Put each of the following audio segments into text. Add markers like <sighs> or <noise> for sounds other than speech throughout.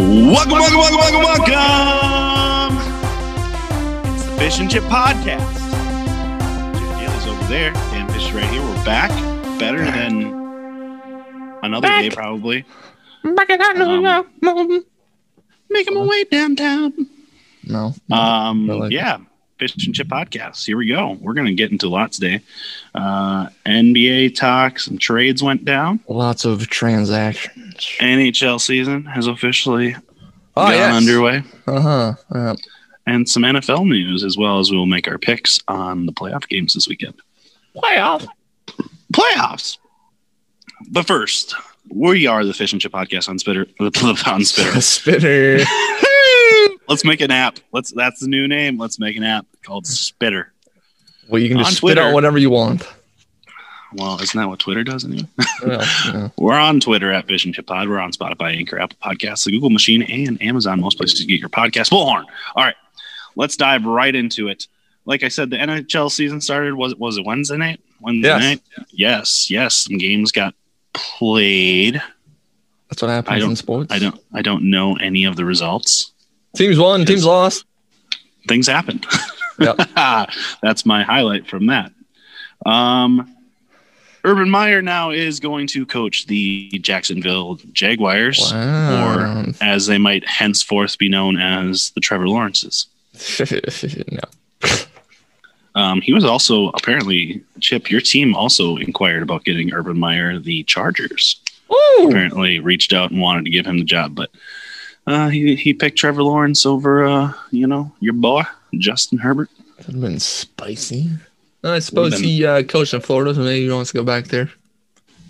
Welcome, welcome, welcome, welcome, welcome. It's the Fish and Chip Podcast. Chip Deal is over there. Dan Fish is right here. We're back. Better than another Back. day, probably. Back in Um, Making my way downtown. No. Um, I like it. Fish and Chip Podcast. Here we go. We're going to get into a lot today. Uh, NBA talks and trades went down. Lots of transactions. NHL season has officially Oh, gone yes. underway. Uh huh. Uh, and some NFL news as well as we will make our picks on the playoff games this weekend. playoff. Playoffs. But first, we are the Fish and Chip Podcast on Spitter. The <laughs> on Spitter. <laughs> Spitter. <laughs> Let's make an app. Let's. That's the new name. Let's make an app called Spitter. Well, you can On just spit Twitter. out whatever you want. Well, isn't that what Twitter does anyway? <laughs> Well, yeah. We're on Twitter at Fish and Chip Pod. We're on Spotify, Anchor, Apple Podcasts, the Google Machine, and Amazon. Most places you get your podcast. Bullhorn. All right, let's dive right into it. Like I said, the NHL season started. Was it was it Wednesday night? Wednesday Yes. night. Yes, yes. Some games got played. That's what happens in sports. I don't. I don't know any of the results. Teams won, teams lost. Things happened. <laughs> Yep. That's my highlight from that. Um, Urban Meyer now is going to coach the Jacksonville Jaguars. Wow. or as they might henceforth be known as the Trevor Lawrences. <laughs> no. Um, he was also apparently Chip. Your team also inquired about getting Urban Meyer the Chargers. Ooh. Apparently, reached out and wanted to give him the job, but uh, he he picked Trevor Lawrence over uh, you know your boy Justin Herbert. That'd have been spicy. I suppose been- he uh, coached in Florida, so maybe he wants to go back there.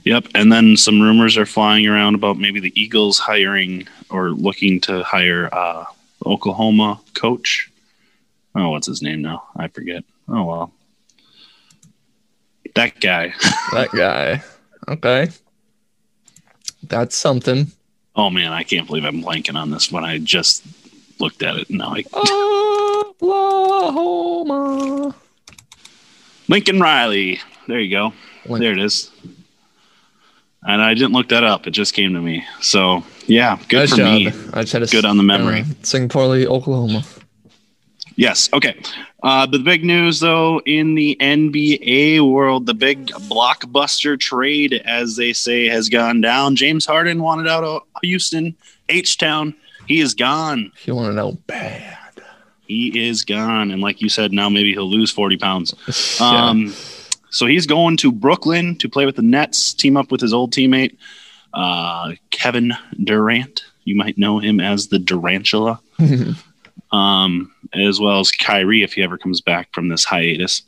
Yep, and then some rumors are flying around about maybe the Eagles hiring or looking to hire uh, Oklahoma coach. Oh, what's his name now? I forget. Oh well, that guy. <laughs> That guy. Okay. That's something. Oh man, I can't believe I'm blanking on this when I just looked at it. Now, I, <laughs> Oklahoma. Lincoln Riley. There you go. Lin- There it is. And I didn't look that up; it just came to me. So yeah, good Nice for job. me. I just had to Good on the memory. uh, Singaporely, Oklahoma. Yes. Okay. Uh, the big news, though, in the NBA world, the big blockbuster trade, as they say, has gone down. James Harden wanted out of Houston, H Town. He is gone. He wanted out bad. He is gone. And like you said, now maybe he'll lose 40 pounds. <laughs> Yeah. Um, so he's going to Brooklyn to play with the Nets, team up with his old teammate, uh, Kevin Durant. You might know him as the Durantula <laughs> um, as well as Kyrie if he ever comes back from this hiatus.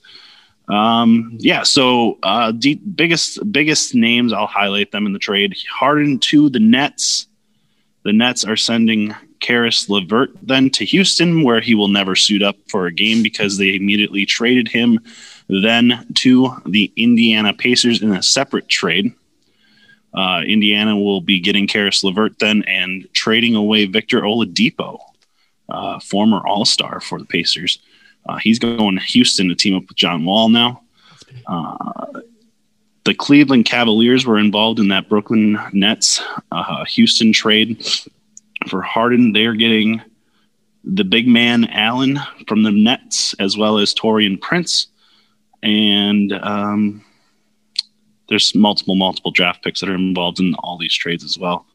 Um, yeah, so uh, the biggest biggest names I'll highlight them in the trade. Harden to the Nets. The Nets are sending Caris LeVert then to Houston, where he will never suit up for a game because they immediately traded him then to the Indiana Pacers in a separate trade. Uh, Indiana will be getting Caris LeVert then and trading away Victor Oladipo uh, former All Star for the Pacers. Uh, he's going to Houston to team up with John Wall now. Uh, the Cleveland Cavaliers were involved in that Brooklyn Nets uh, Houston trade for Harden. They're getting the big man Allen from the Nets as well as Taurean Prince. And um, there's multiple, multiple draft picks that are involved in all these trades as well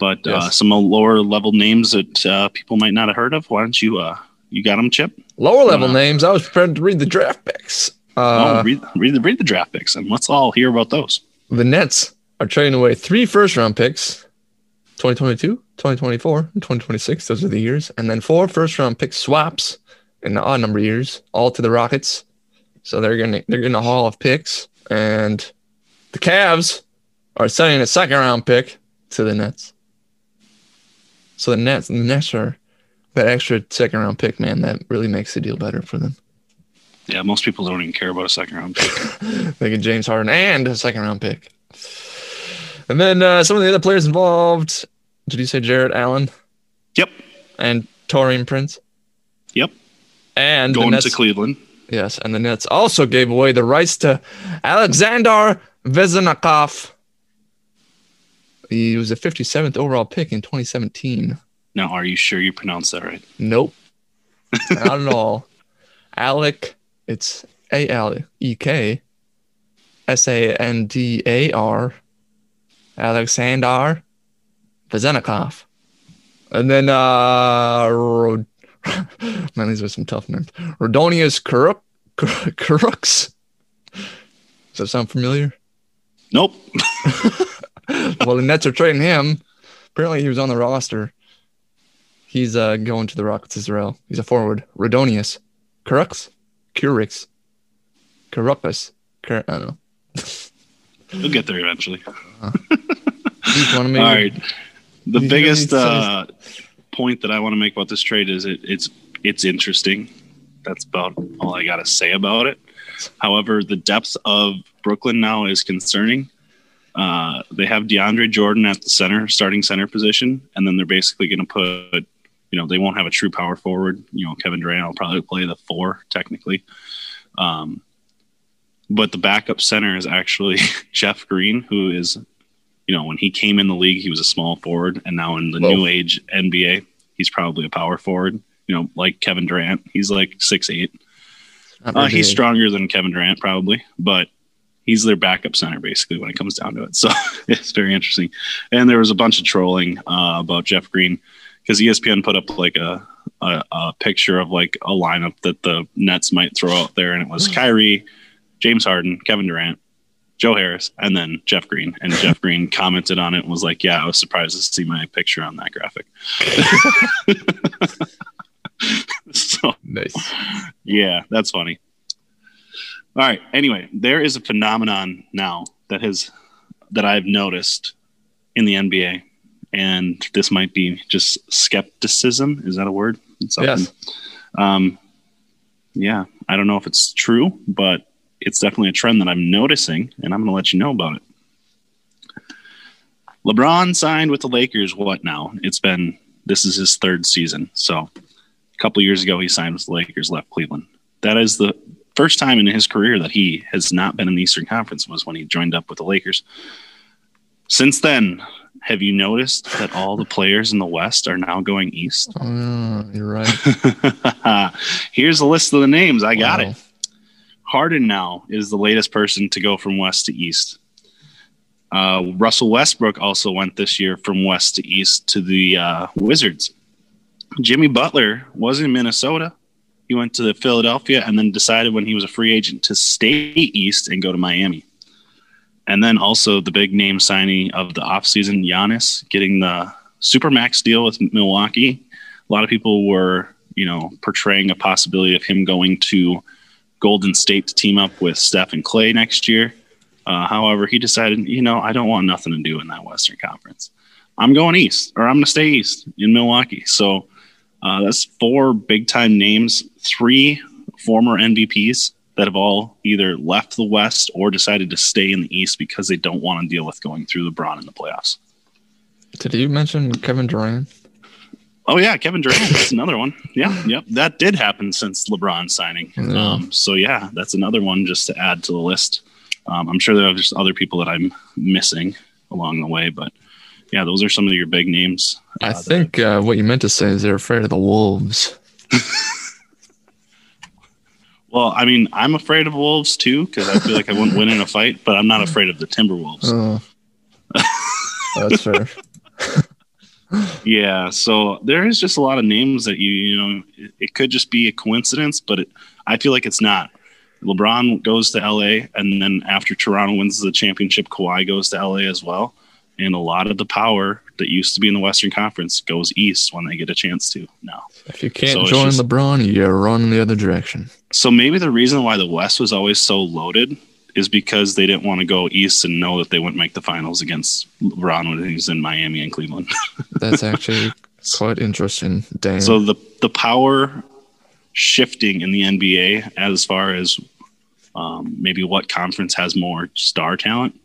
but uh, some lower level names that uh, people might not have heard of. Why don't you uh, you got them, Chip? Lower level Uh, names. I was prepared to read the draft picks. oh, Uh, read read the read the draft picks and let's all hear about those. the Nets are trading away three first round picks 2022, 2024, and 2026. Those are the years. And then four first round pick swaps in the odd number of years, all to the Rockets. So they're getting they're getting a haul of picks. And the Cavs are sending a second round pick to the Nets. So the Nets, the Nets are that extra second round pick, man, that really makes the deal better for them. Yeah, most people don't even care about a second round pick. <laughs> They get James Harden and a second round pick. And then uh, some of the other players involved. Did you say Jarrett Allen yep, and Taurean Prince? Yep. And the going Nets, to Cleveland. yes, and the Nets also gave away the rights to Alexander Vezenikov. He was a 57th overall pick in 2017. Now, are you sure you pronounced that right? Nope. <laughs> Not at all. Alec, it's A L E K S A N D A R, Alexander Vezenikov. And then, uh, Rod- <laughs> man, these are some tough names. Rodonius Kuruk, Kuruks. Does that sound familiar? Nope. <laughs> <laughs> well, the Nets are trading him. Apparently, he was on the roster. He's uh, going to the Rockets Israel. He's a forward. Rodonius. Kurux? Curix. Kurukas. Cur- I don't know. We'll get there eventually. <laughs> One. All right. The biggest uh, point that I want to make about this trade is it, it's it's interesting. That's about all I got to say about it. However, the depth of Brooklyn now is concerning. Uh, they have DeAndre Jordan at the center, starting center position, and then they're basically going to put, you know, they won't have a true power forward. You know, Kevin Durant will probably play the four technically. Um, but the backup center is actually <laughs> Jeff Green, who is, you know, when he came in the league, he was a small forward, and now in the Whoa. new age NBA, he's probably a power forward. You know, like Kevin Durant, he's like six eight. Uh, he's stronger than Kevin Durant, probably, but he's their backup center basically when it comes down to it. So <laughs> it's very interesting. And there was a bunch of trolling uh, about Jeff Green because ESPN put up like a, a a picture of like a lineup that the Nets might throw out there, and it was Kyrie, James Harden, Kevin Durant. Joe Harris and then Jeff Green. And Jeff <laughs> Green commented on it and was like, Yeah, I was surprised to see my picture on that graphic. <laughs> so Nice. yeah, that's funny. All right. Anyway, there is a phenomenon now that has that I've noticed in the NBA, and this might be just skepticism. Is that a word? Yes. Um, yeah, I don't know if it's true, but it's definitely a trend that I'm noticing, and I'm going to let you know about it. LeBron signed with the Lakers. What now? It's been this is his third season. So a couple years ago, he signed with the Lakers, left Cleveland. That is the first time in his career that he has not been in the Eastern Conference was when he joined up with the Lakers. Since then, have you noticed that all the players in the West are now going east? Oh, you're right. <laughs> Here's a list of the names. I got Wow. it. Harden now is the latest person to go from west to east. Uh, Russell Westbrook also went this year from west to east to the uh, Wizards. Jimmy Butler was in Minnesota. He went to Philadelphia and then decided when he was a free agent to stay east and go to Miami. And then also the big name signing of the offseason, Giannis getting the Supermax deal with Milwaukee. A lot of people were, you know, portraying a possibility of him going to Golden State to team up with Steph and Clay next year. Uh, however, he decided, you know, I don't want nothing to do in that Western Conference. I'm going east, or I'm going to stay east in Milwaukee. So uh, that's four big time names, three former MVPs that have all either left the West or decided to stay in the East because they don't want to deal with going through LeBron in the playoffs. Did you mention Kevin Durant? Oh yeah, Kevin Durant. That's another one. Yeah, yep. That did happen since LeBron signing. Um, so yeah, that's another one just to add to the list. Um, I'm sure there are just other people that I'm missing along the way, but yeah, those are some of your big names. Uh, I think uh, what you meant to say is they're afraid of the wolves. <laughs> Well, I mean, I'm afraid of wolves too because I feel like I wouldn't win in a fight, but I'm not afraid of the Timberwolves. Oh, <laughs> that's fair. Yeah, so there is just a lot of names that you you know it, it could just be a coincidence, but it, I feel like it's not. LeBron goes to LA, and then after Toronto wins the championship, Kawhi goes to LA as well, and a lot of the power that used to be in the Western Conference goes east when they get a chance to now. If you can't So join just- LeBron, you're run the other direction. So maybe the reason why the West was always so loaded is because they didn't want to go east and know that they wouldn't make the finals against LeBron when he was in Miami and Cleveland. <laughs> That's actually quite interesting. Dang. So the the power shifting in the NBA as far as um, maybe what conference has more star talent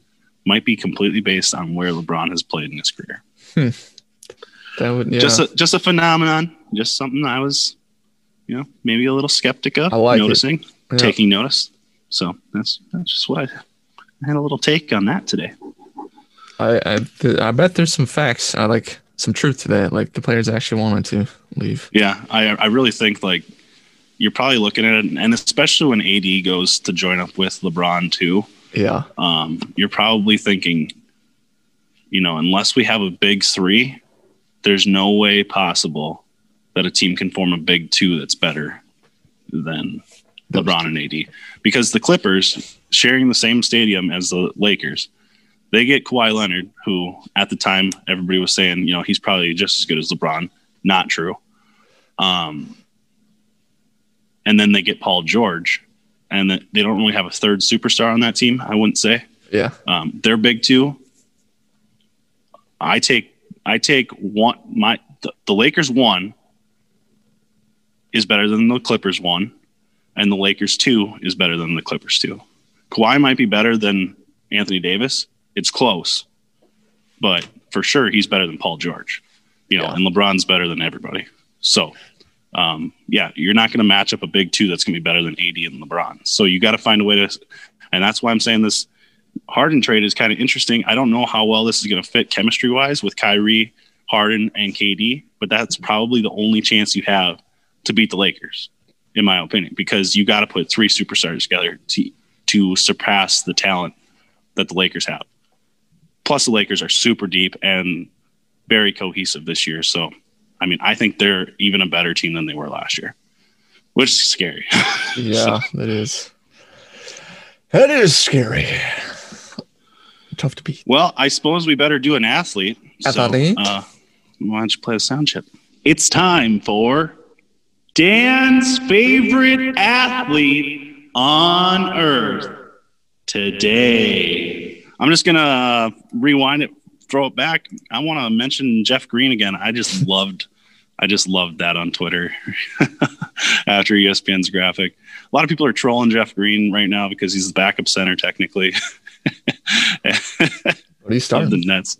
might be completely based on where LeBron has played in his career. That would yeah. Just a, just a phenomenon, just something I was, you know, maybe a little skeptic of, I like noticing, Yeah. taking notice. So that's that's just what I, I had a little take on that today. I I, th- I bet there's some facts. I like some truth to that. Like the players actually wanted to leave. Yeah, I I really think like you're probably looking at it, and especially when AD goes to join up with LeBron too. Yeah. Um, you're probably thinking, you know, unless we have a big three, there's no way possible that a team can form a big two that's better than LeBron and AD. Because the Clippers sharing the same stadium as the Lakers, they get Kawhi Leonard, who at the time everybody was saying, you know, he's probably just as good as LeBron. Not true. Um, and then they get Paul George, and they don't really have a third superstar on that team. I wouldn't say. Yeah. Um, they're big two. I take I take one my the, the Lakers one is better than the Clippers one, and the Lakers two is better than the Clippers two. Kawhi might be better than Anthony Davis. It's close, but for sure he's better than Paul George. You know, Yeah. and LeBron's better than everybody. So, um, yeah, you're not going to match up a big two that's going to be better than AD and LeBron. So you got to find a way to, and that's why I'm saying this Harden trade is kind of interesting. I don't know how well this is going to fit chemistry wise with Kyrie, Harden, and KD, but that's probably the only chance you have to beat the Lakers, in my opinion, because you got to put three superstars together to to surpass the talent that the Lakers have. Plus, the Lakers are super deep and very cohesive this year. So, I mean, I think they're even a better team than they were last year, which is scary. <laughs> Yeah, that is. That is scary. Tough to beat. Well, I suppose we better do an athlete. So, Athlete? uh, why don't you play a sound chip? It's time for Dan's favorite athlete on earth today. I'm just going to rewind it, throw it back. I want to mention Jeff Green again. I just <laughs> loved. I just loved that on Twitter <laughs> after ESPN's graphic. A lot of people are trolling Jeff Green right now because he's the backup center technically. <laughs> What are you of starting? the Nets.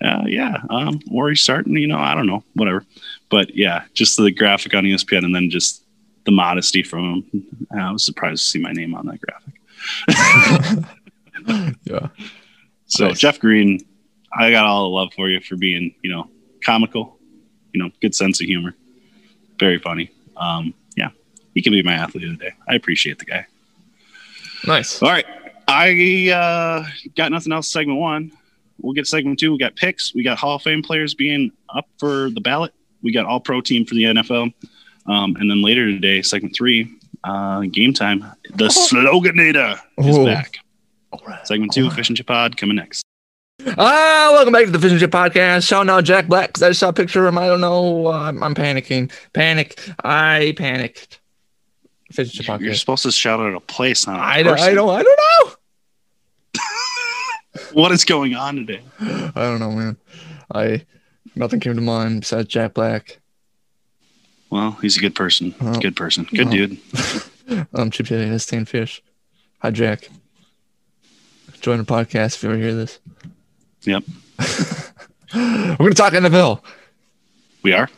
Uh, yeah, um, or he's starting. You know, I don't know, whatever. But yeah, just the graphic on ESPN, and then just the modesty from him. I was surprised to see my name on that graphic. <laughs> Yeah. So Nice. Jeff Green, I got all the love for you for being, you know, comical, you know, good sense of humor, very funny. Um, yeah, he can be my athlete of the day. I appreciate the guy. Nice. All right. I uh, got nothing else. Segment one. We'll get segment two. We got picks. We got Hall of Fame players being up for the ballot. We got all pro team for the NFL. Um, and then later today, segment three, uh, game time. The Sloganator is Oh. back. Right. Segment two, Fish and Chip Pod coming next. Ah, welcome back to the Fish and Chip Podcast. Shouting out Jack Black because I just saw a picture of him. I don't know. Uh, I'm, I'm panicking. Panic. I panicked. Fish and Chip You're Podcast. supposed to shout out a place, not a I don't. I don't. I don't know. What is going on today? I don't know, man. I nothing came to mind besides Jack Black. Well, he's a good person. Good person. Good dude. <laughs> Um, Chip and Stan Fish. Hi, Jack. Join the podcast if you ever hear this. Yep. <laughs> We're gonna talk NFL. We are.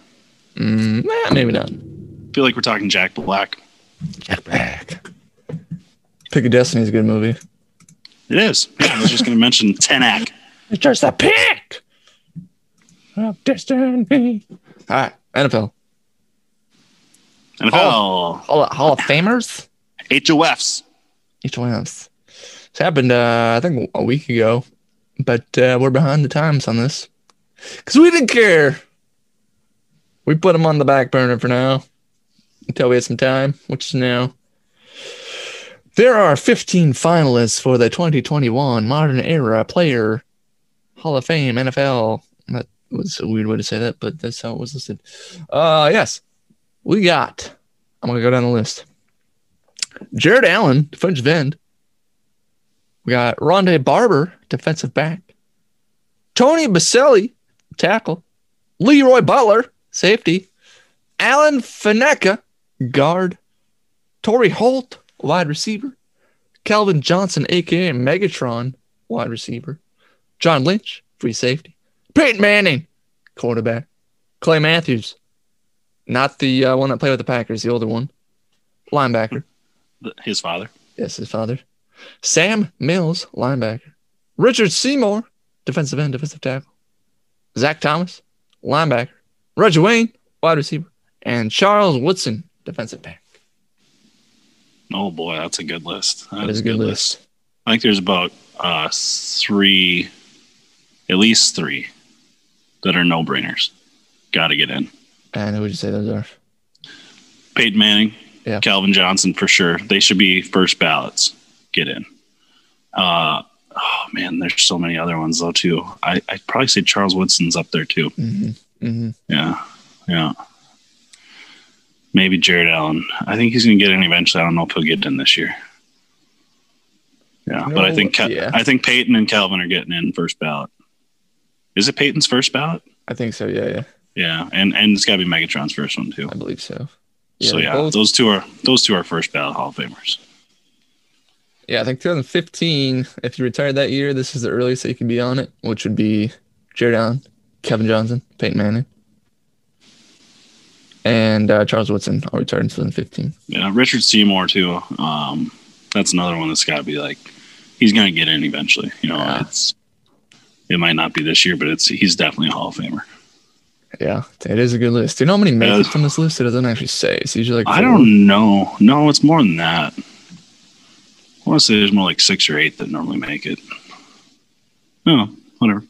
Mm, nah, maybe not. feel like we're talking Jack Black. Jack Black. Pick of Destiny is a good movie. It is. Yeah, I was just going to mention <laughs> Tenac. It's just a pick of destiny. All right, NFL. NFL. Hall, Hall of Famers. HOFs. Each one of happened, uh, I think, a week ago, but uh, we're behind the times on this because we didn't care. We put them on the back burner for now until we had some time, which is now. There are 15 finalists for the 2021 Modern Era Player Hall of Fame NFL. That was a weird way to say that, but that's how it was listed. Uh, yes, we got. I'm gonna go down the list. Jared Allen, defensive end. We got Rondé Barber, defensive back. Tony Boselli, tackle. Leroy Butler, safety. Alan Faneca, guard. Torry Holt, wide receiver. Calvin Johnson, aka Megatron, wide receiver. John Lynch, free safety. Peyton Manning, quarterback. Clay Matthews, not the uh, one that played with the Packers, the older one, linebacker. His father. Yes, his father. Sam Mills, linebacker. Richard Seymour, defensive end, defensive tackle. Zach Thomas, linebacker, Reggie Wayne, wide receiver, and Charles Woodson, defensive back. Oh boy, that's a good list. That is a good list. I think there's about uh, three, at least three, that are no brainers. Got to get in. And who would you say those are? Peyton Manning, Yeah. Calvin Johnson for sure. They should be first ballots. Get in. Uh, oh man, there's so many other ones though too. I I'd probably say Charles Woodson's up there too. Mm-hmm. Mm-hmm. Yeah, yeah. Maybe Jared Allen. I think he's going to get in eventually. I don't know if he'll get in this year. Yeah, You but I think yeah. I think Peyton and Calvin are getting in first ballot. Is it Peyton's first ballot? I think so. Yeah, yeah, Yeah, and and it's got to be Megatron's first one too. I believe so. so yeah, both- those two are those two are first ballot Hall of Famers. Yeah, I think 2015. If you retired that year, this is the earliest that you can be on it, which would be Jared Allen, Kevin Johnson, Peyton Manning, and uh, Charles Woodson. All retired in 2015. Yeah, Richard Seymour too. Um, that's another one that's got to be like he's going to get in eventually. You know, Yeah. it's it might not be this year, but it's he's definitely a Hall of Famer. Yeah, it is a good list. Do you know how many make Yeah. it from this list? It doesn't actually say. It's usually like I don't know. No, it's more than that. I want to say there's more like six or eight that normally make it. Oh, whatever.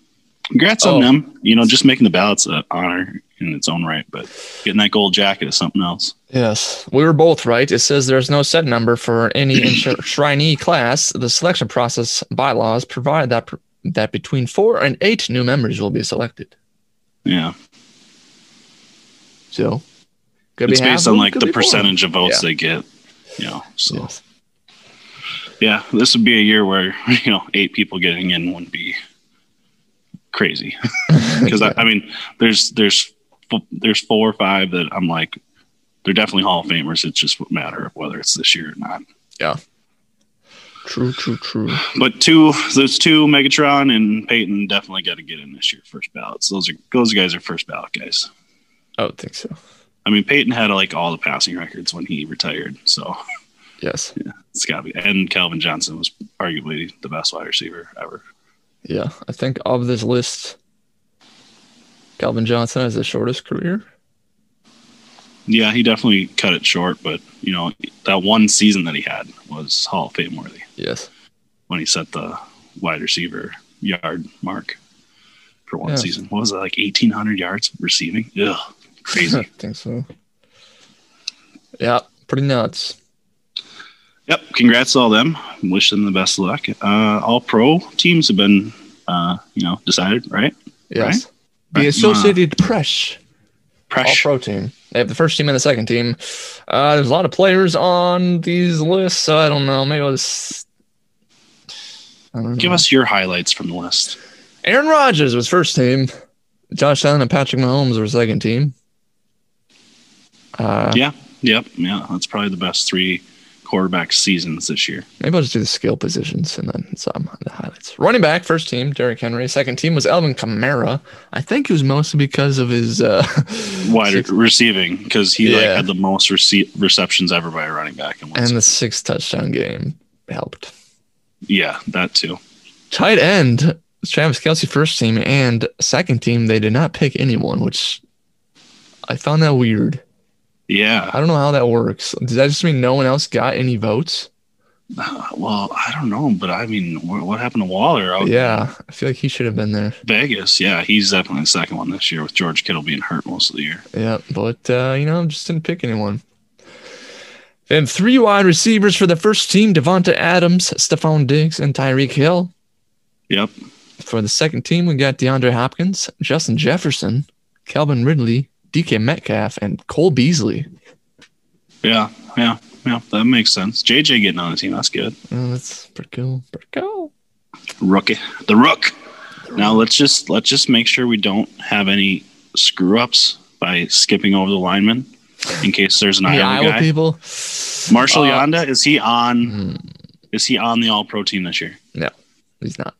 Congrats Oh. on them. You know, just making the ballots an honor in its own right, but getting that gold jacket is something else. Yes, we were both right. It says there's no set number for any enshrinee <coughs> class. The selection process bylaws provide that that between four and eight new members will be selected. Yeah, So, could it's based on like the percentage of votes Yeah. they get. You know, so Yes. yeah, this would be a year where <laughs> you know eight people getting in wouldn't be crazy <laughs> because I, <laughs> I mean, there's there's there's four or five that I'm like they're definitely Hall of Famers. It's just a matter of whether it's this year or not. Yeah. True, true, true. But two, those two, Megatron and Peyton, definitely got to get in this year first ballots. Those are those guys are first ballot guys. I would think so. I mean, Peyton had like all the passing records when he retired, so Yes. <laughs> yeah, it's got to be. And Calvin Johnson was arguably the best wide receiver ever. Yeah. I think of this list, Calvin Johnson has the shortest career. Yeah, he definitely cut it short, but you know that one season that he had was Hall of Fame worthy Yes. when he set the wide receiver yard mark for one Yeah. season. What was it like eighteen hundred yards receiving? Ugh, <laughs> I think so. Yeah. Pretty nuts. Yep. Congrats to all them. Wish them the best of luck. Uh, all pro teams have been, uh, you know, decided, right? Yes. Right. The Associated Press. All pro team. They have the first team and the second team. Uh, there's a lot of players on these lists, so I don't know. Maybe I'll just. I know. Give us your highlights from the list. Aaron Rodgers was first team. Josh Allen and Patrick Mahomes were second team. Uh, Yeah. Yep. Yeah. That's probably the best three quarterback seasons this year. Maybe I'll just do the skill positions and then some of the highlights. Running back, first team, Derrick Henry. Second team was Alvin Kamara. I think it was mostly because of his uh, <laughs> Wide six- receiving because he like had the most rece- receptions ever by a running back. And, and the six touchdown game helped. yeah, that too. Tight end, Travis Kelce, first team, and second team, they did not pick anyone, which I found that weird. Yeah. I don't know how that works. Does that just mean no one else got any votes? Uh, well, I don't know, but I mean, wh- what happened to Waller in Yeah, I feel like he should have been there. Vegas? Yeah, he's definitely the second one this year with George Kittle being hurt most of the year. Yeah, but uh, you know, just didn't pick anyone. And three wide receivers for the first team: Davante Adams, Stefon Diggs, and Tyreek Hill. Yep. For the second team, we got DeAndre Hopkins, Justin Jefferson, Calvin Ridley, DK Metcalf, and Cole Beasley. Yeah. Yeah. Yeah. That makes sense. JJ getting on the team. That's good. Oh, that's pretty cool. Pretty cool. Rookie. The rook. Now let's just let's just make sure we don't have any screw ups by skipping over the lineman in case there's an <laughs> The Iowa, Iowa guy. people. Marshall Uh, Yanda is he on? Hmm, Is he on the All Pro team this year? No, he's not.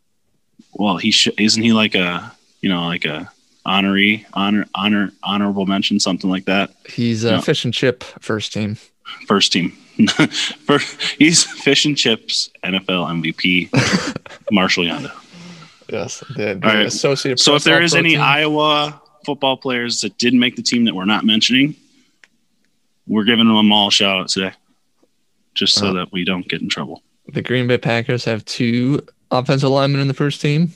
Well, he sh- isn't he like a you know like a honoree honor honor honorable mention something like that. He's a No. fish and chip first team. First team. <laughs> First, he's fish and chips NFL MVP. <laughs> Marshal Yanda. Yes, the, the All right. Associated So if Press there All is Pro any team. Iowa football players that didn't make the team that we're not mentioning. We're giving them all a shout out today, just so Wow. that we don't get in trouble. The Green Bay Packers have two offensive linemen in the first team.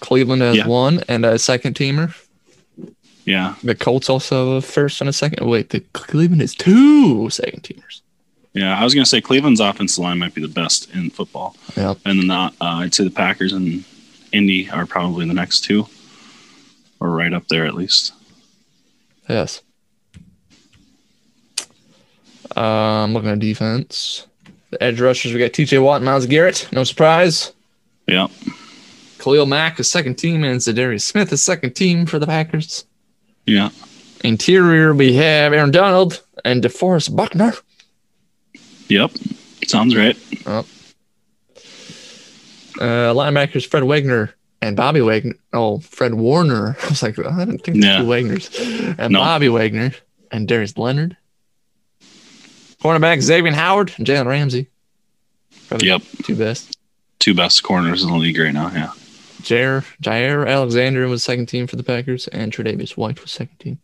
Cleveland has Yeah. one and a second teamer. Yeah, The Colts also have a first and a second. Wait, the Cleveland is two second teamers. yeah. I was gonna say Cleveland's offensive line might be the best in football, Yep. and then uh, I'd say the Packers and Indy are probably the next two, or right up there at least. Yes. Uh, I'm looking at defense. The edge rushers, we got TJ Watt and Myles Garrett. No surprise. Yeah, Khalil Mack is second team, and Za'Darius Smith is second team for the Packers. yeah, Interior, we have Aaron Donald and DeForest Buckner. yep. Sounds right. Uh, linebackers, Fred Wagner and Bobby Wagner. Oh, Fred Warner. <laughs> I was like, I didn't think Yeah. two Wagners. And No. Bobby Wagner and Darius Leonard. Cornerback, Xavier Howard and Jalen Ramsey. Probably Yep. two best. Two best corners in the league right now. Yeah. Jaire, Jaire Alexander was second team for the Packers, and Tre'Davious White was second team.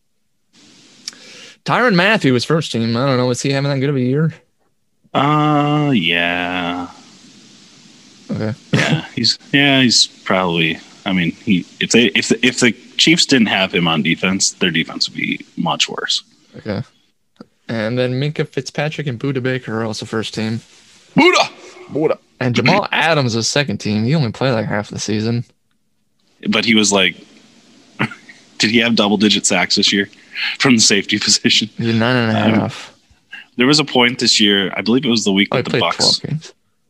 Tyrann Mathieu was first team. I don't know. Was he having that good of a year? Uh, yeah, Okay. yeah. He's yeah. He's probably. I mean, he if they if the, if the Chiefs didn't have him on defense, their defense would be much worse. Okay. And then Minkah Fitzpatrick and Budda Baker are also first team. Budda. Budda. And Jamal Adams was second team. He only played like half the season. But he was like, <laughs> did he have double digit sacks this year <laughs> from the safety position? He did nine and a Um. There was a point this year. I believe it was the week Oh, that the Bucks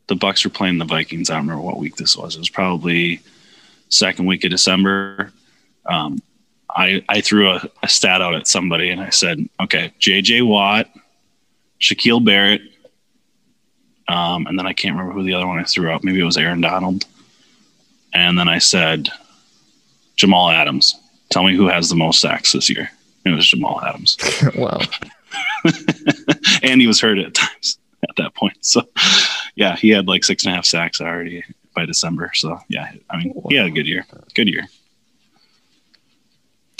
the Bucks were playing the Vikings. I don't remember what week this was. It was probably second week of December. Um, I I threw a, a stat out at somebody and I said, okay, J.J. Watt, Shaquil Barrett, um, and then I can't remember who the other one I threw out. Maybe it was Aaron Donald. And then I said, Jamal Adams. Tell me who has the most sacks this year. It was Jamal Adams. <laughs> <laughs> wow. and he was hurt at times <laughs> at that point. So, yeah, he had like six and a half sacks already by December. So, yeah, I mean, he had a good year. Good year.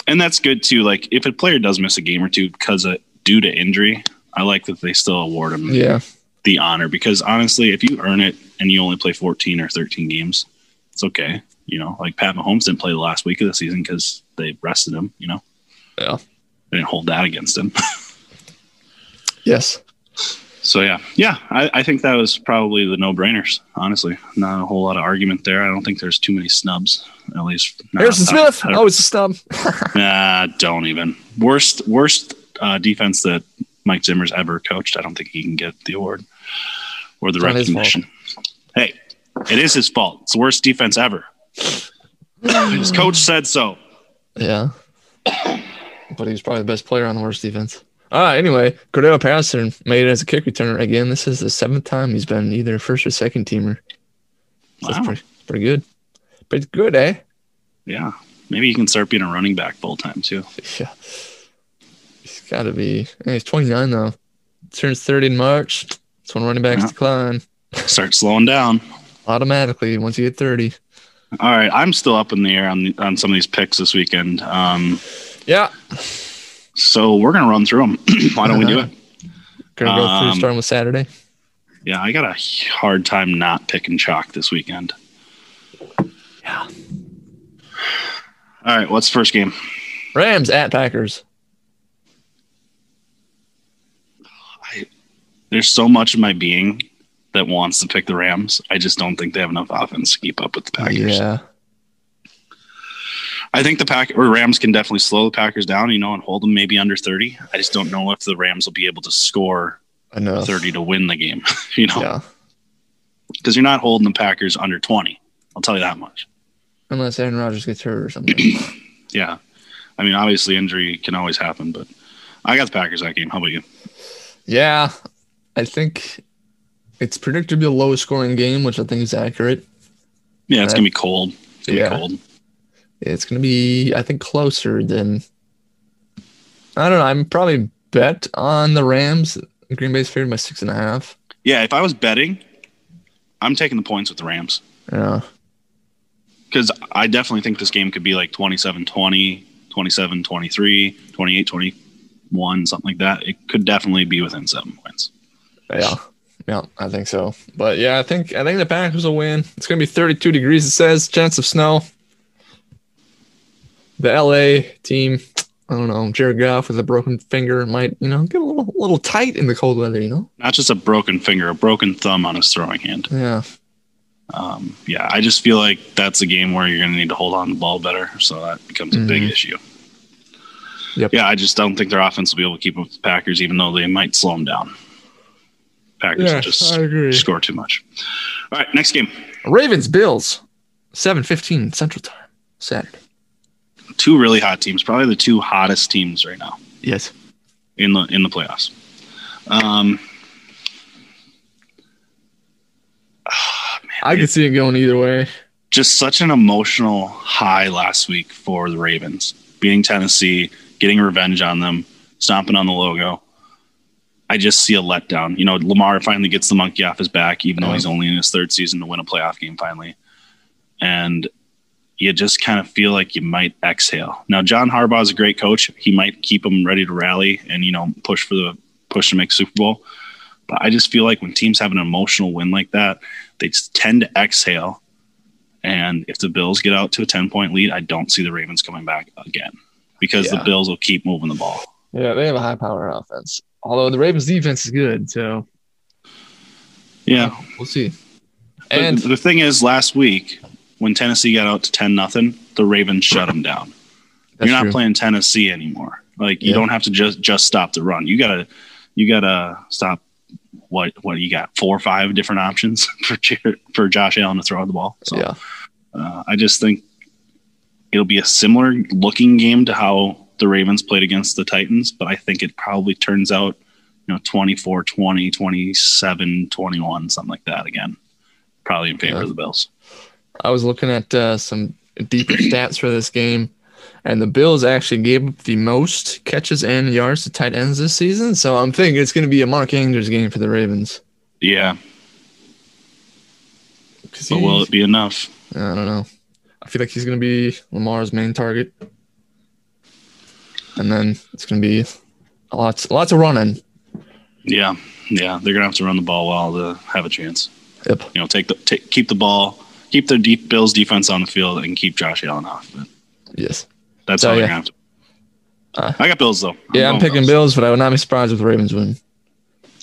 And that's good too. Like, if a player does miss a game or two because of due to injury, I like that they still award him Yeah. The honor because honestly, if you earn it and you only play 14 or 13 games, it's okay. You know, like Pat Mahomes didn't play the last week of the season because they rested him, you know, Yeah. they didn't hold that against him. <laughs> Yes. So yeah, yeah, I, I think that was probably the no-brainers. Honestly, not a whole lot of argument there. I don't think there's too many snubs. At least not Harrison Smith. top. Oh, it's a stub. <laughs> Nah, don't even. Worst worst uh, defense that Mike Zimmer's ever coached. I don't think he can get the award or the It's recognition. Hey, it is his fault. It's the worst defense ever. his coach said so. yeah. But he's probably the best player on the worst defense. Right. Anyway, Cordarrelle Patterson made it as a kick returner again. This is the seventh time he's been either first or second teamer. So That's Wow. pretty, pretty good. Pretty good, eh? Yeah, maybe he can start being a running back full time too. <laughs> Yeah. Got to be. He's 29 though. Turns 30 in March. That's when running backs Yeah. decline Start slowing down. automatically once you hit 30. All right, I'm still up in the air on the, on some of these picks this weekend. Um, Yeah. so we're gonna run through them. <clears throat> Why don't we do it? Gonna go through Um, starting with Saturday. Yeah, I got a hard time not picking chalk this weekend. Yeah. All right, what's the first game? Rams at Packers. There's so much of my being that wants to pick the Rams. I just don't think they have enough offense to keep up with the Packers. Yeah. I think the Pack or Rams can definitely slow the Packers down, you know, and hold them maybe under 30. I just don't know if the Rams will be able to score Enough. 30 to win the game, <laughs> you know, Yeah. because you're not holding the Packers under 20. I'll tell you that much. Unless Aaron Rodgers gets hurt or something. <clears throat> Yeah. I mean, obviously injury can always happen, but I got the Packers that game. How about you? yeah. I think it's predicted to be a low scoring game, which I think is accurate. Yeah, it's Uh, gonna be cold. It's gonna yeah. be cold. It's going to be, I think, closer than. I don't know. I'm probably bet on the Rams. Green Bay's favored by six and a half. Yeah, if I was betting, I'm taking the points with the Rams Yeah. because I definitely think this game could be like 27 20, 27 23, 28 21, something like that. It could definitely be within seven points. Yeah. Yeah, I think so. But yeah, I think I think the Packers will win. It's gonna be 32 degrees, it says, chance of snow. The LA team, I don't know, Jared Goff with a broken finger might, you know, get a little little tight in the cold weather, you know? Not just a broken finger, a broken thumb on his throwing hand. Yeah. Um, yeah, I just feel like that's a game where you're going to need to hold on the ball better. So that becomes a big Mhm. issue. Yep. Yeah, I just don't think their offense will be able to keep up with the Packers, even though they might slow them down. Packers will just agree. score too much. All right, next game. Ravens, Bills, 7:15 Central Time, Saturday. Two really hot teams, probably the two hottest teams right now Yes. in the in the playoffs. Um, <sighs> I could see it going either way. just such an emotional high last week for the Ravens, beating Tennessee, getting revenge on them, stomping on the logo. I just see a letdown. You know, Lamar finally gets the monkey off his back, even though he's only in his third season to win a playoff game finally. And you just kind of feel like you might exhale. Now, John Harbaugh is a great coach. He might keep them ready to rally and you know push for the push to make Super Bowl. But I just feel like when teams have an emotional win like that, they just tend to exhale. And if the Bills get out to a 10 point lead, I don't see the Ravens coming back again because Yeah. the Bills will keep moving the ball. Yeah, they have a high power offense. Although the Ravens defense is good, so Yeah. we'll see. But And the thing is, last week, when Tennessee got out to 10 nothing, the Ravens shut them down. You're not true. playing Tennessee anymore. Like you Yeah. don't have to just just stop the run. You gotta you gotta stop what what you got four or five different options <laughs> for for Josh Allen to throw the ball. So yeah. uh, I just think it'll be a similar looking game to how the Ravens played against the Titans, but I think it probably turns out you know 24 20 27 21 something like that again probably in favor Yeah. of the bills I was looking at uh, some deeper <clears throat> stats for this game, and the Bills actually gave up the most catches and yards to tight ends this season. So I'm thinking it's going to be a Mark Andrews game for the Ravens. Yeah. but will it be enough I don't know. I feel like he's going to be Lamar's main target, and then it's going to be lots lots of running. Yeah, yeah, they're gonna have to run the ball well to have a chance. Yep. You know, take the take, keep the ball, keep the deep Bills defense on the field, and keep Josh Allen off. But Yes. that's So, how they're yeah. gonna have to. Uh, I got Bills though. Yeah, I'm going picking Bills, but I would not be surprised if the Ravens win.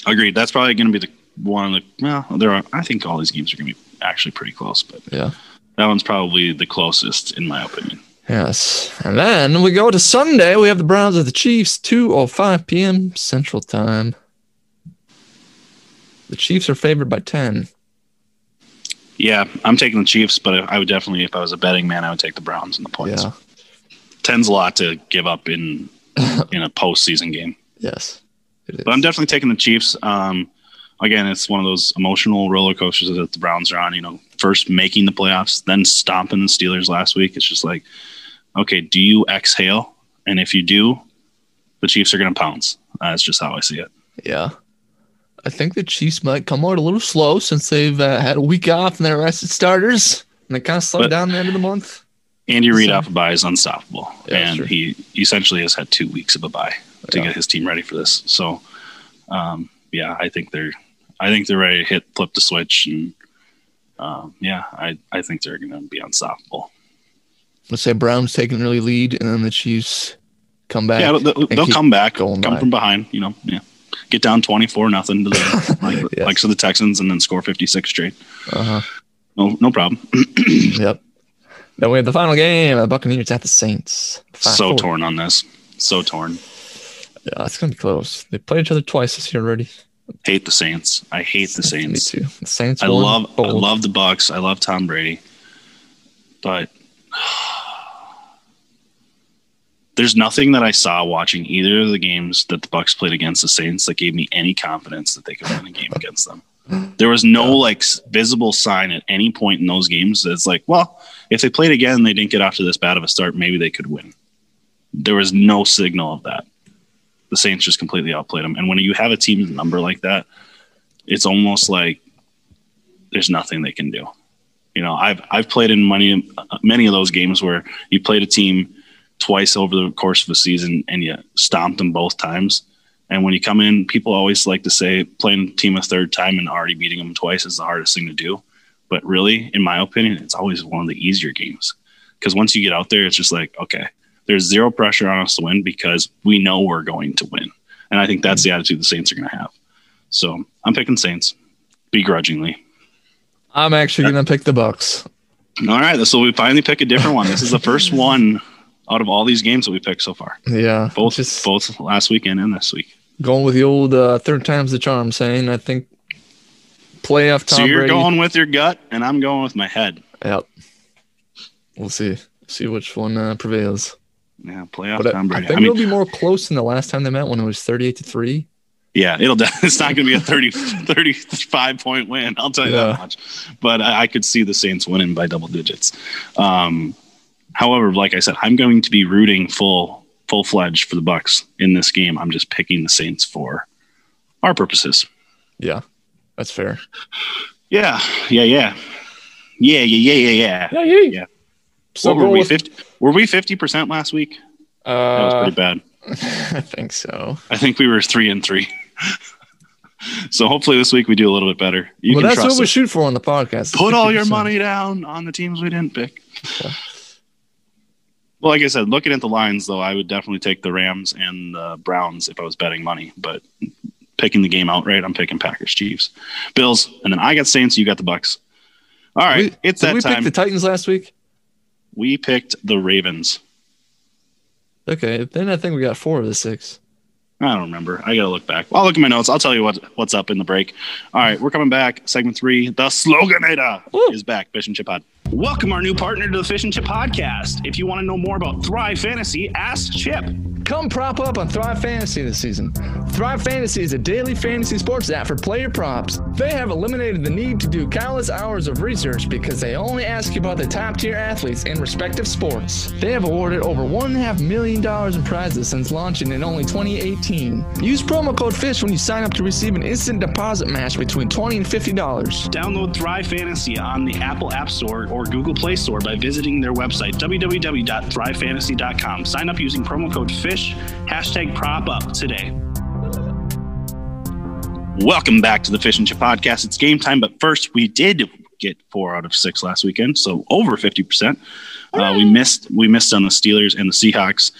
Agreed. That's probably gonna be the one of the. Well, there are. I think all these games are gonna be actually pretty close, but Yeah. that one's probably the closest in my opinion. Yes. And then we go to Sunday. We have the Browns at the Chiefs, 2.05 p.m. Central Time. The Chiefs are favored by 10. Yeah, I'm taking the Chiefs, but I would definitely, if I was a betting man, I would take the Browns and the points. Yeah. Ten's a lot to give up in <laughs> in a postseason game. Yes. But I'm definitely taking the Chiefs. Um, again, it's one of those emotional roller coasters that the Browns are on. You know, first making the playoffs, then stomping the Steelers last week. It's just like, okay, do you exhale? And if you do, the Chiefs are going to pounce. That's just how I see it. yeah. I think the Chiefs might come out a little slow since they've uh, had a week off and they rested starters. And they kind of slowed down the end of the month. Andy Reid So- off a bye is unstoppable, Yeah, and true. he essentially has had two weeks of a bye to Yeah. get his team ready for this. So, um, yeah, I think they're, I think they're ready to hit flip the switch, and um, yeah, I, I think they're going to be unstoppable. Let's say Browns taking an early lead and then the Chiefs come back. Yeah, they'll, they'll come back, going come by. from behind. You know, yeah, get down twenty four nothing to the <laughs> like, Yes. likes of the Texans, and then score fifty six straight. Uh-huh. No, no problem. <clears throat> Yep. Then we have the final game, the Buccaneers at the Saints. so 5-4. torn on this. So torn. Yeah, it's gonna be close. They played each other twice this year already. Hate the Saints. I hate the Saints. Me too. The Saints. I love I love the Bucks. I love Tom Brady. But <sighs> there's nothing that I saw watching either of the games that the Bucks played against the Saints that gave me any confidence that they could win a game against them. There was no like visible sign at any point in those games that's like, well, if they played again and they didn't get off to this bad of a start, maybe they could win. There was no signal of that. The Saints just completely outplayed them. And when you have a team's number like that, it's almost like there's nothing they can do. You know, I've I've played in many many of those games where you played a team twice over the course of a season and you stomped them both times. And when you come in, people always like to say playing a team a third time and already beating them twice is the hardest thing to do. But really, in my opinion, it's always one of the easier games because once you get out there, it's just like okay, there's zero pressure on us to win because we know we're going to win. And I think that's the attitude the Saints are going to have. So I'm picking Saints begrudgingly. I'm actually gonna pick the Bucks. All right, so we finally pick a different one. This is the first <laughs> one out of all these games that we picked so far. Yeah, Both just both last weekend and this week. going with the old uh, third time's the charm saying. I think playoff Tom so you're Brady. going with your gut, and I'm going with my head. Yep. We'll see. See which one uh, prevails. Yeah, playoff But I, Tom I think I, mean, it'll be more close than the last time they met when it was 38 to three. yeah, it'll. <laughs> It's not going to be a 30, <laughs> 35 point win. I'll tell you Yeah. that much. But I, I could see the Saints winning by double digits. Um, however, like I said, I'm going to be rooting full full fledged for the Bucks in this game. I'm just picking the Saints for our purposes. Yeah, that's fair. Yeah, yeah, yeah, yeah, yeah, yeah, yeah, yeah. Yeah, yeah. Yeah. So what were we with- fifty? Were we fifty percent last week? That was Uh, pretty bad. <laughs> I think so. I think we were three and three. <laughs> so hopefully this week we do a little bit better. You well, can that's what trust we shoot for on the podcast. Put all your money down on the teams we didn't pick. <laughs> Well, like I said, looking at the lines though, I would definitely take the Rams and the Browns if I was betting money. But picking the game outright, I'm picking Packers, Chiefs, Bills, and then I got Saints. You got the Bucks. All right, We- it's Did that we time. pick the Titans last week? We picked the Ravens. Okay, then I think we got four of the six. I don't remember. I gotta look back. I'll look at my notes. I'll tell you what what's up in the break. All right, we're coming back. Segment three, the Sloganator Woo. is back. Fish and Chip Pod. Welcome our new partner to the Fish and Chip Podcast. If you want to know more about Thrive Fantasy, ask Chip. Come prop up on Thrive Fantasy this season. Thrive Fantasy is a daily fantasy sports app for player props. They have eliminated the need to do countless hours of research because they only ask you about the top tier athletes in respective sports. They have awarded over $1.5 million in prizes since launching in only 2018. Use promo code FISH when you sign up to receive an instant deposit match between 20 and $50. Download Thrive Fantasy on the Apple App Store or Google Play Store by visiting their website, www.thrivefantasy.com. Sign up using promo code FISH, hashtag prop up today. Welcome back to the Fish and Chip Podcast. It's game time, but first, we did get four out of six last weekend, so over 50%. Uh, we missed we missed on the Steelers and the Seahawks.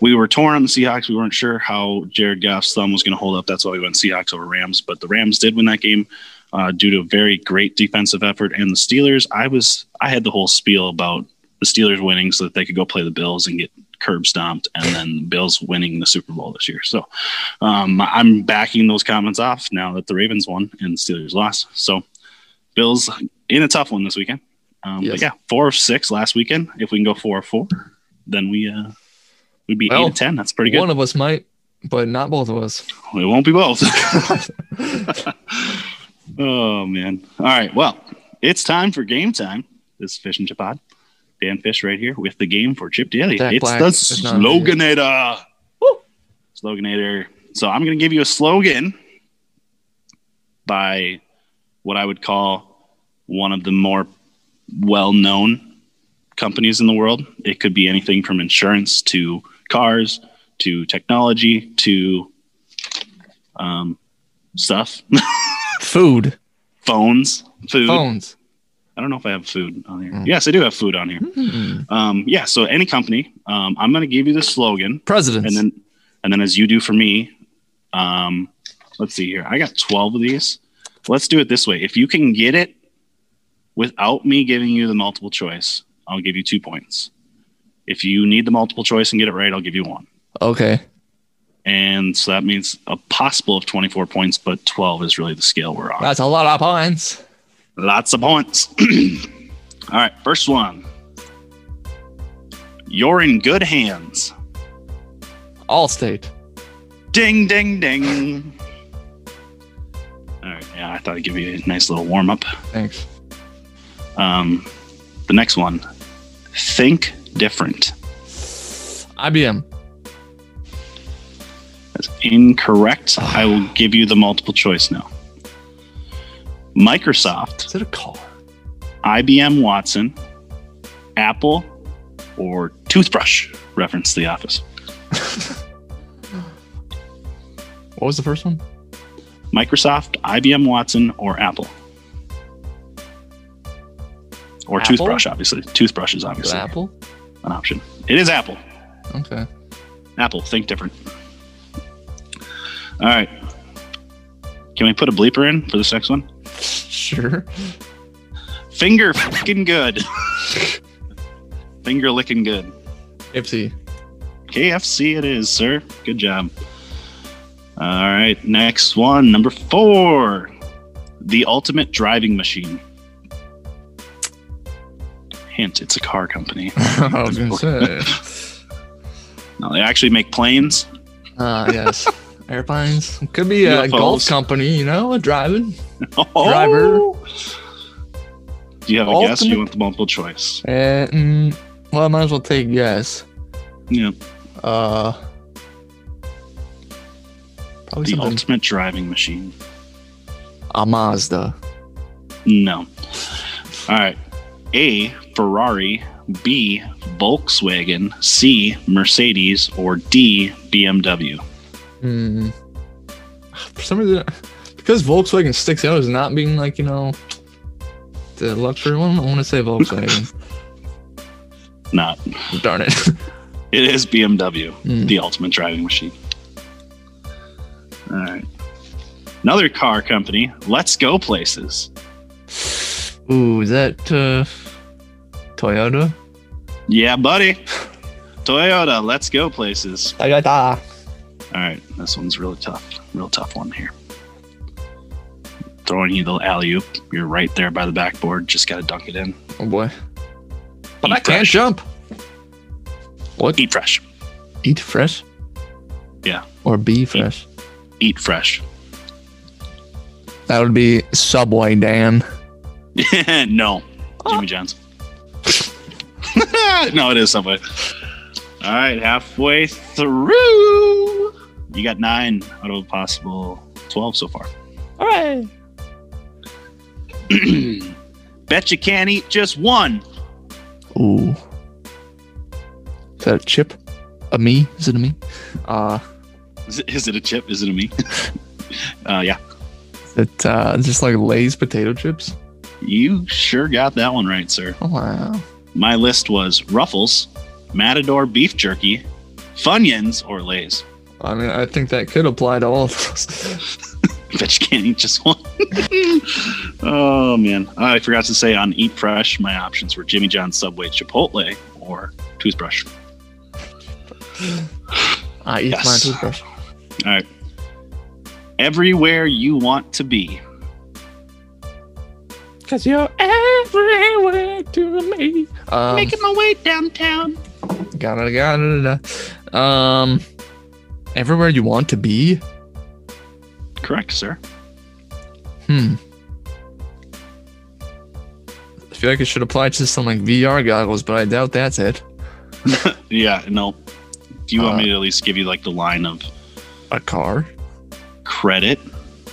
We were torn on the Seahawks. We weren't sure how Jared Goff's thumb was going to hold up. That's why we went Seahawks over Rams. But the Rams did win that game uh, due to a very great defensive effort. And the Steelers, I was I had the whole spiel about the Steelers winning so that they could go play the Bills and get curb stomped, and then the Bills winning the Super Bowl this year. So um, I'm backing those comments off now that the Ravens won and the Steelers lost. So Bills in a tough one this weekend. Um, Yes. But yeah, four of six last weekend. If we can go four of four, then we uh, we'd be Well, eight of ten. That's pretty good. One of us might, but not both of us. It won't be both. <laughs> <laughs> oh man! All right. Well, it's time for game time. This is Fish and Chip Pod. Dan Fish right here with the game for Chip Daly. Jack it's Black the is not here. Sloganator. Sloganator. So I'm going to give you a slogan by what I would call one of the more well-known companies in the world. It could be anything from insurance to cars to technology to um, stuff, <laughs> Food, phones, food. phones. I don't know if I have food on here. Mm. Yes, I do have food on here. Mm. Um, yeah, so any company, um, I'm going to give you the slogan, President. and then and then as you do for me, um, let's see here. I got 12 of these. Let's do it this way. If you can get it without me giving you the multiple choice, I'll give you two points. If you need the multiple choice and get it right, I'll give you one. okay. And so that means a possible of 24 points, but 12 is really the scale we're on. That's a lot of points. Lots of points. <clears throat> All right, first one. You're in good hands. Allstate. Ding, ding, ding. All right, yeah, I thought I'd give you a nice little warm up. Thanks. Um, the next one. Think different. IBM. That's incorrect. I will give you the multiple choice now. Microsoft. Is it a car? IBM Watson, Apple, or toothbrush? Reference The Office. What was the first one? Microsoft, IBM Watson, or Apple? Or Apple? toothbrush, obviously. Toothbrush is obviously Apple. an option. It is Apple. Okay. Apple, think different. All right. Can we put a bleeper in for this next one? Sure. Finger fucking good. Finger licking good. Ipsy. KFC it is, sir. Good job. All right, next one, number four. The ultimate driving machine. Hint, it's a car company. <laughs> I was gonna <laughs> say. No, they actually make planes. Ah, yes. Airplanes. Could be a UFOs. golf company, you know, a driving. Oh! Driver. Do you have a guess? Or you want the multiple choice? Uh, mm, well, I might as well take yes. Yeah. Uh, probably The something. ultimate driving machine. A Mazda. No. All right. A. Ferrari. B. Volkswagen. C. Mercedes. Or D. BMW. Hmm. For some reason, because Volkswagen sticks out as not being like you know the luxury one, I want to say Volkswagen. <laughs> Not. Darn it. <laughs> It is BMW, Hmm. the ultimate driving machine. All right. Another car company. Let's go places. Ooh, is that uh, Toyota? Yeah, buddy. Toyota. Let's go places. Toyota. All right. This one's really tough. Real tough one here. Throwing you the alley oop. You're right there by the backboard. Just got to dunk it in. Oh boy. But Eat I can't fresh. jump. What? Eat fresh. Eat fresh? Yeah. Or be fresh? Eat fresh. That would be Subway, Dan. <laughs> no. Jimmy John's. <laughs> no, it is Subway. All right, halfway through. You got nine out of a possible 12 so far. All right. <clears throat> Bet you can't eat just one. Ooh. Is that a chip? A me? Is it a me? Uh, Is it, is it a chip? Is it a me? <laughs> uh, yeah. is it uh, just like Lay's potato chips? You sure got that one right, sir. Oh, wow. My list was Ruffles, Matador beef jerky, Funyuns, or Lay's. I mean, I think that could apply to all of those. <laughs> Bet you can't eat just one. <laughs> oh man, I forgot to say on Eat Fresh, my options were Jimmy John's, Subway, Chipotle, or toothbrush. I eat Yes. my toothbrush. All right. Everywhere you want to be. Cause you're everywhere to me. Um, Making my way downtown. got it, got it. Um, everywhere you want to be. Correct, sir. Hmm. I feel like it should apply to some like VR goggles, but I doubt that's it. <laughs> Yeah, no. Do you want Uh, me to at least give you like the line of A car? credit,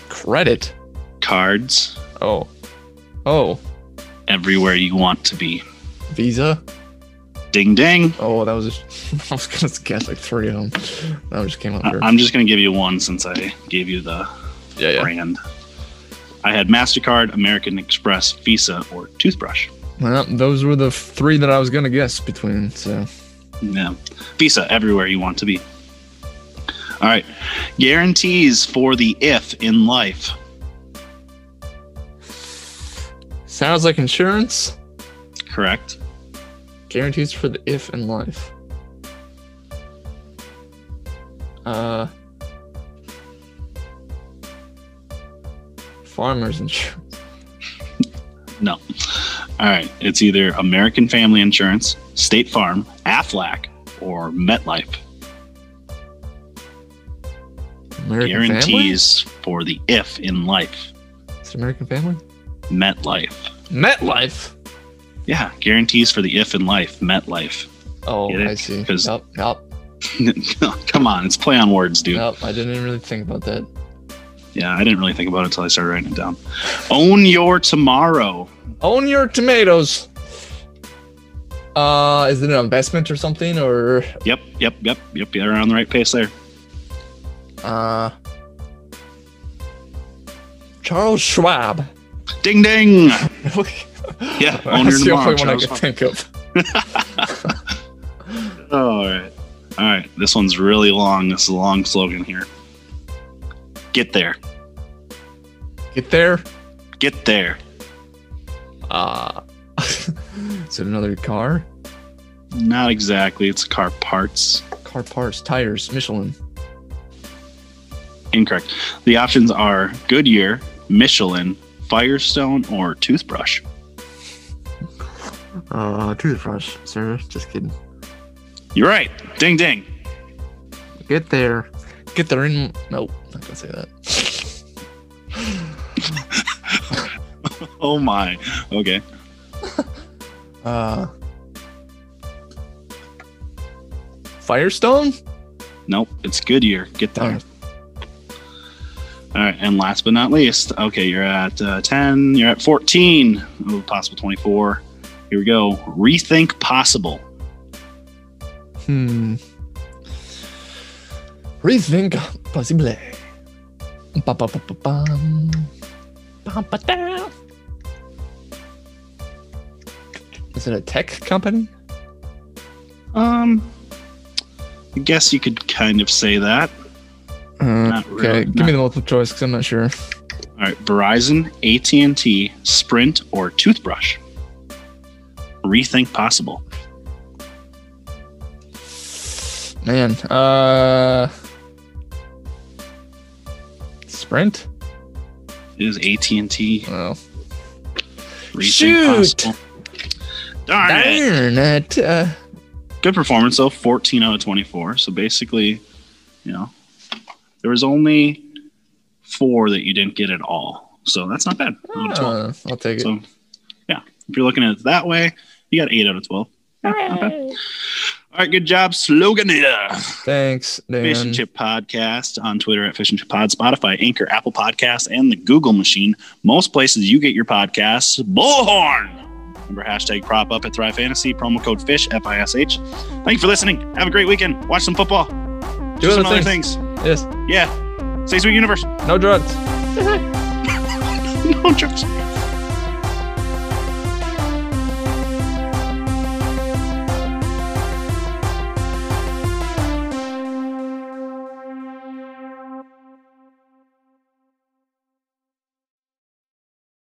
Credit? cards, Oh. Oh. everywhere you want to be? Visa? Ding ding. Oh, that was. Just, <laughs> I was gonna guess like three of them. That just came up I- here. I'm just going to give you one since I gave you the yeah, yeah. brand. I had MasterCard, American Express, Visa, or toothbrush. Well, those were the three that I was gonna guess between. So Yeah. Visa, everywhere you want to be. All right. Guarantees for the if in life. sounds like insurance. Correct. Guarantees for the if in life. Uh. Farmers insurance. No. All right. It's either American Family Insurance, State Farm, Aflac, or MetLife. American Guarantees for the if in life. Family. It's American Family. MetLife. MetLife. Yeah. Guarantees for the if in life. MetLife. Oh, Get it? I see. 'Cause- Yup, yup, <laughs> Come on. It's play on words, dude. yup. I didn't really think about that. Yeah, I didn't really think about it until I started writing it down. Own your tomorrow. Own your tomatoes. Uh, is it an investment or something, or Yep, yep, yep, yep. You're on the right pace there. uh, Charles Schwab? Ding ding. <laughs> Okay. <laughs> Yeah, own your That's the tomorrow. only one I Charles can think of. Oh, <laughs> all right. All right. This one's really long. This is a long slogan here. Get there. Get there. Get there. Uh, <laughs> is it another car? Not exactly. It's car parts. Car parts, tires, Michelin. Incorrect. The options are Goodyear, Michelin, Firestone, or toothbrush. Uh, toothbrush, sir. Just kidding. You're right. Ding ding. Get there. Get there in. Nope, not gonna say that. <laughs> Oh my. Okay. <laughs> Uh, Firestone. Nope. It's Goodyear. Get there. Oh, All right. And last but not least, okay, you're at uh, 10. You're at 14. Oh, possible 24. Here we go. Rethink possible. hmm. Rethink possible. Ba-ba-ba-ba-bum. Ba-ba-da. Is it a tech company? Um, I guess you could kind of say that. Uh, Not okay, really, give not- me the multiple choice because I'm not sure. All right, Verizon, AT&T, Sprint, or toothbrush. Rethink possible. Man, uh, Sprint. is AT&T. Oh, Rethink Shoot! possible. Darn it. darn it! Uh, Good performance though, 14 out of 24. So basically, you know, there was only four that you didn't get at all. So that's not bad. Out of 12. uh, I'll take it. So, yeah, if you're looking at it that way, you got eight out of 12. Yeah, not. All right, good job, Sloganator. Thanks, Fish and Chip Podcast on Twitter at Fish and Chip Pod, Spotify, Anchor, Apple Podcasts, and the Google machine. Most places you get your podcasts. Bullhorn. Remember hashtag prop up at Thrive Fantasy, promo code FISH, F I S H. Thank you for listening. Have a great weekend. Watch some football. Do Do some other other things. things. Yes, Yeah. Stay sweet, universe. no drugs. <laughs> no drugs.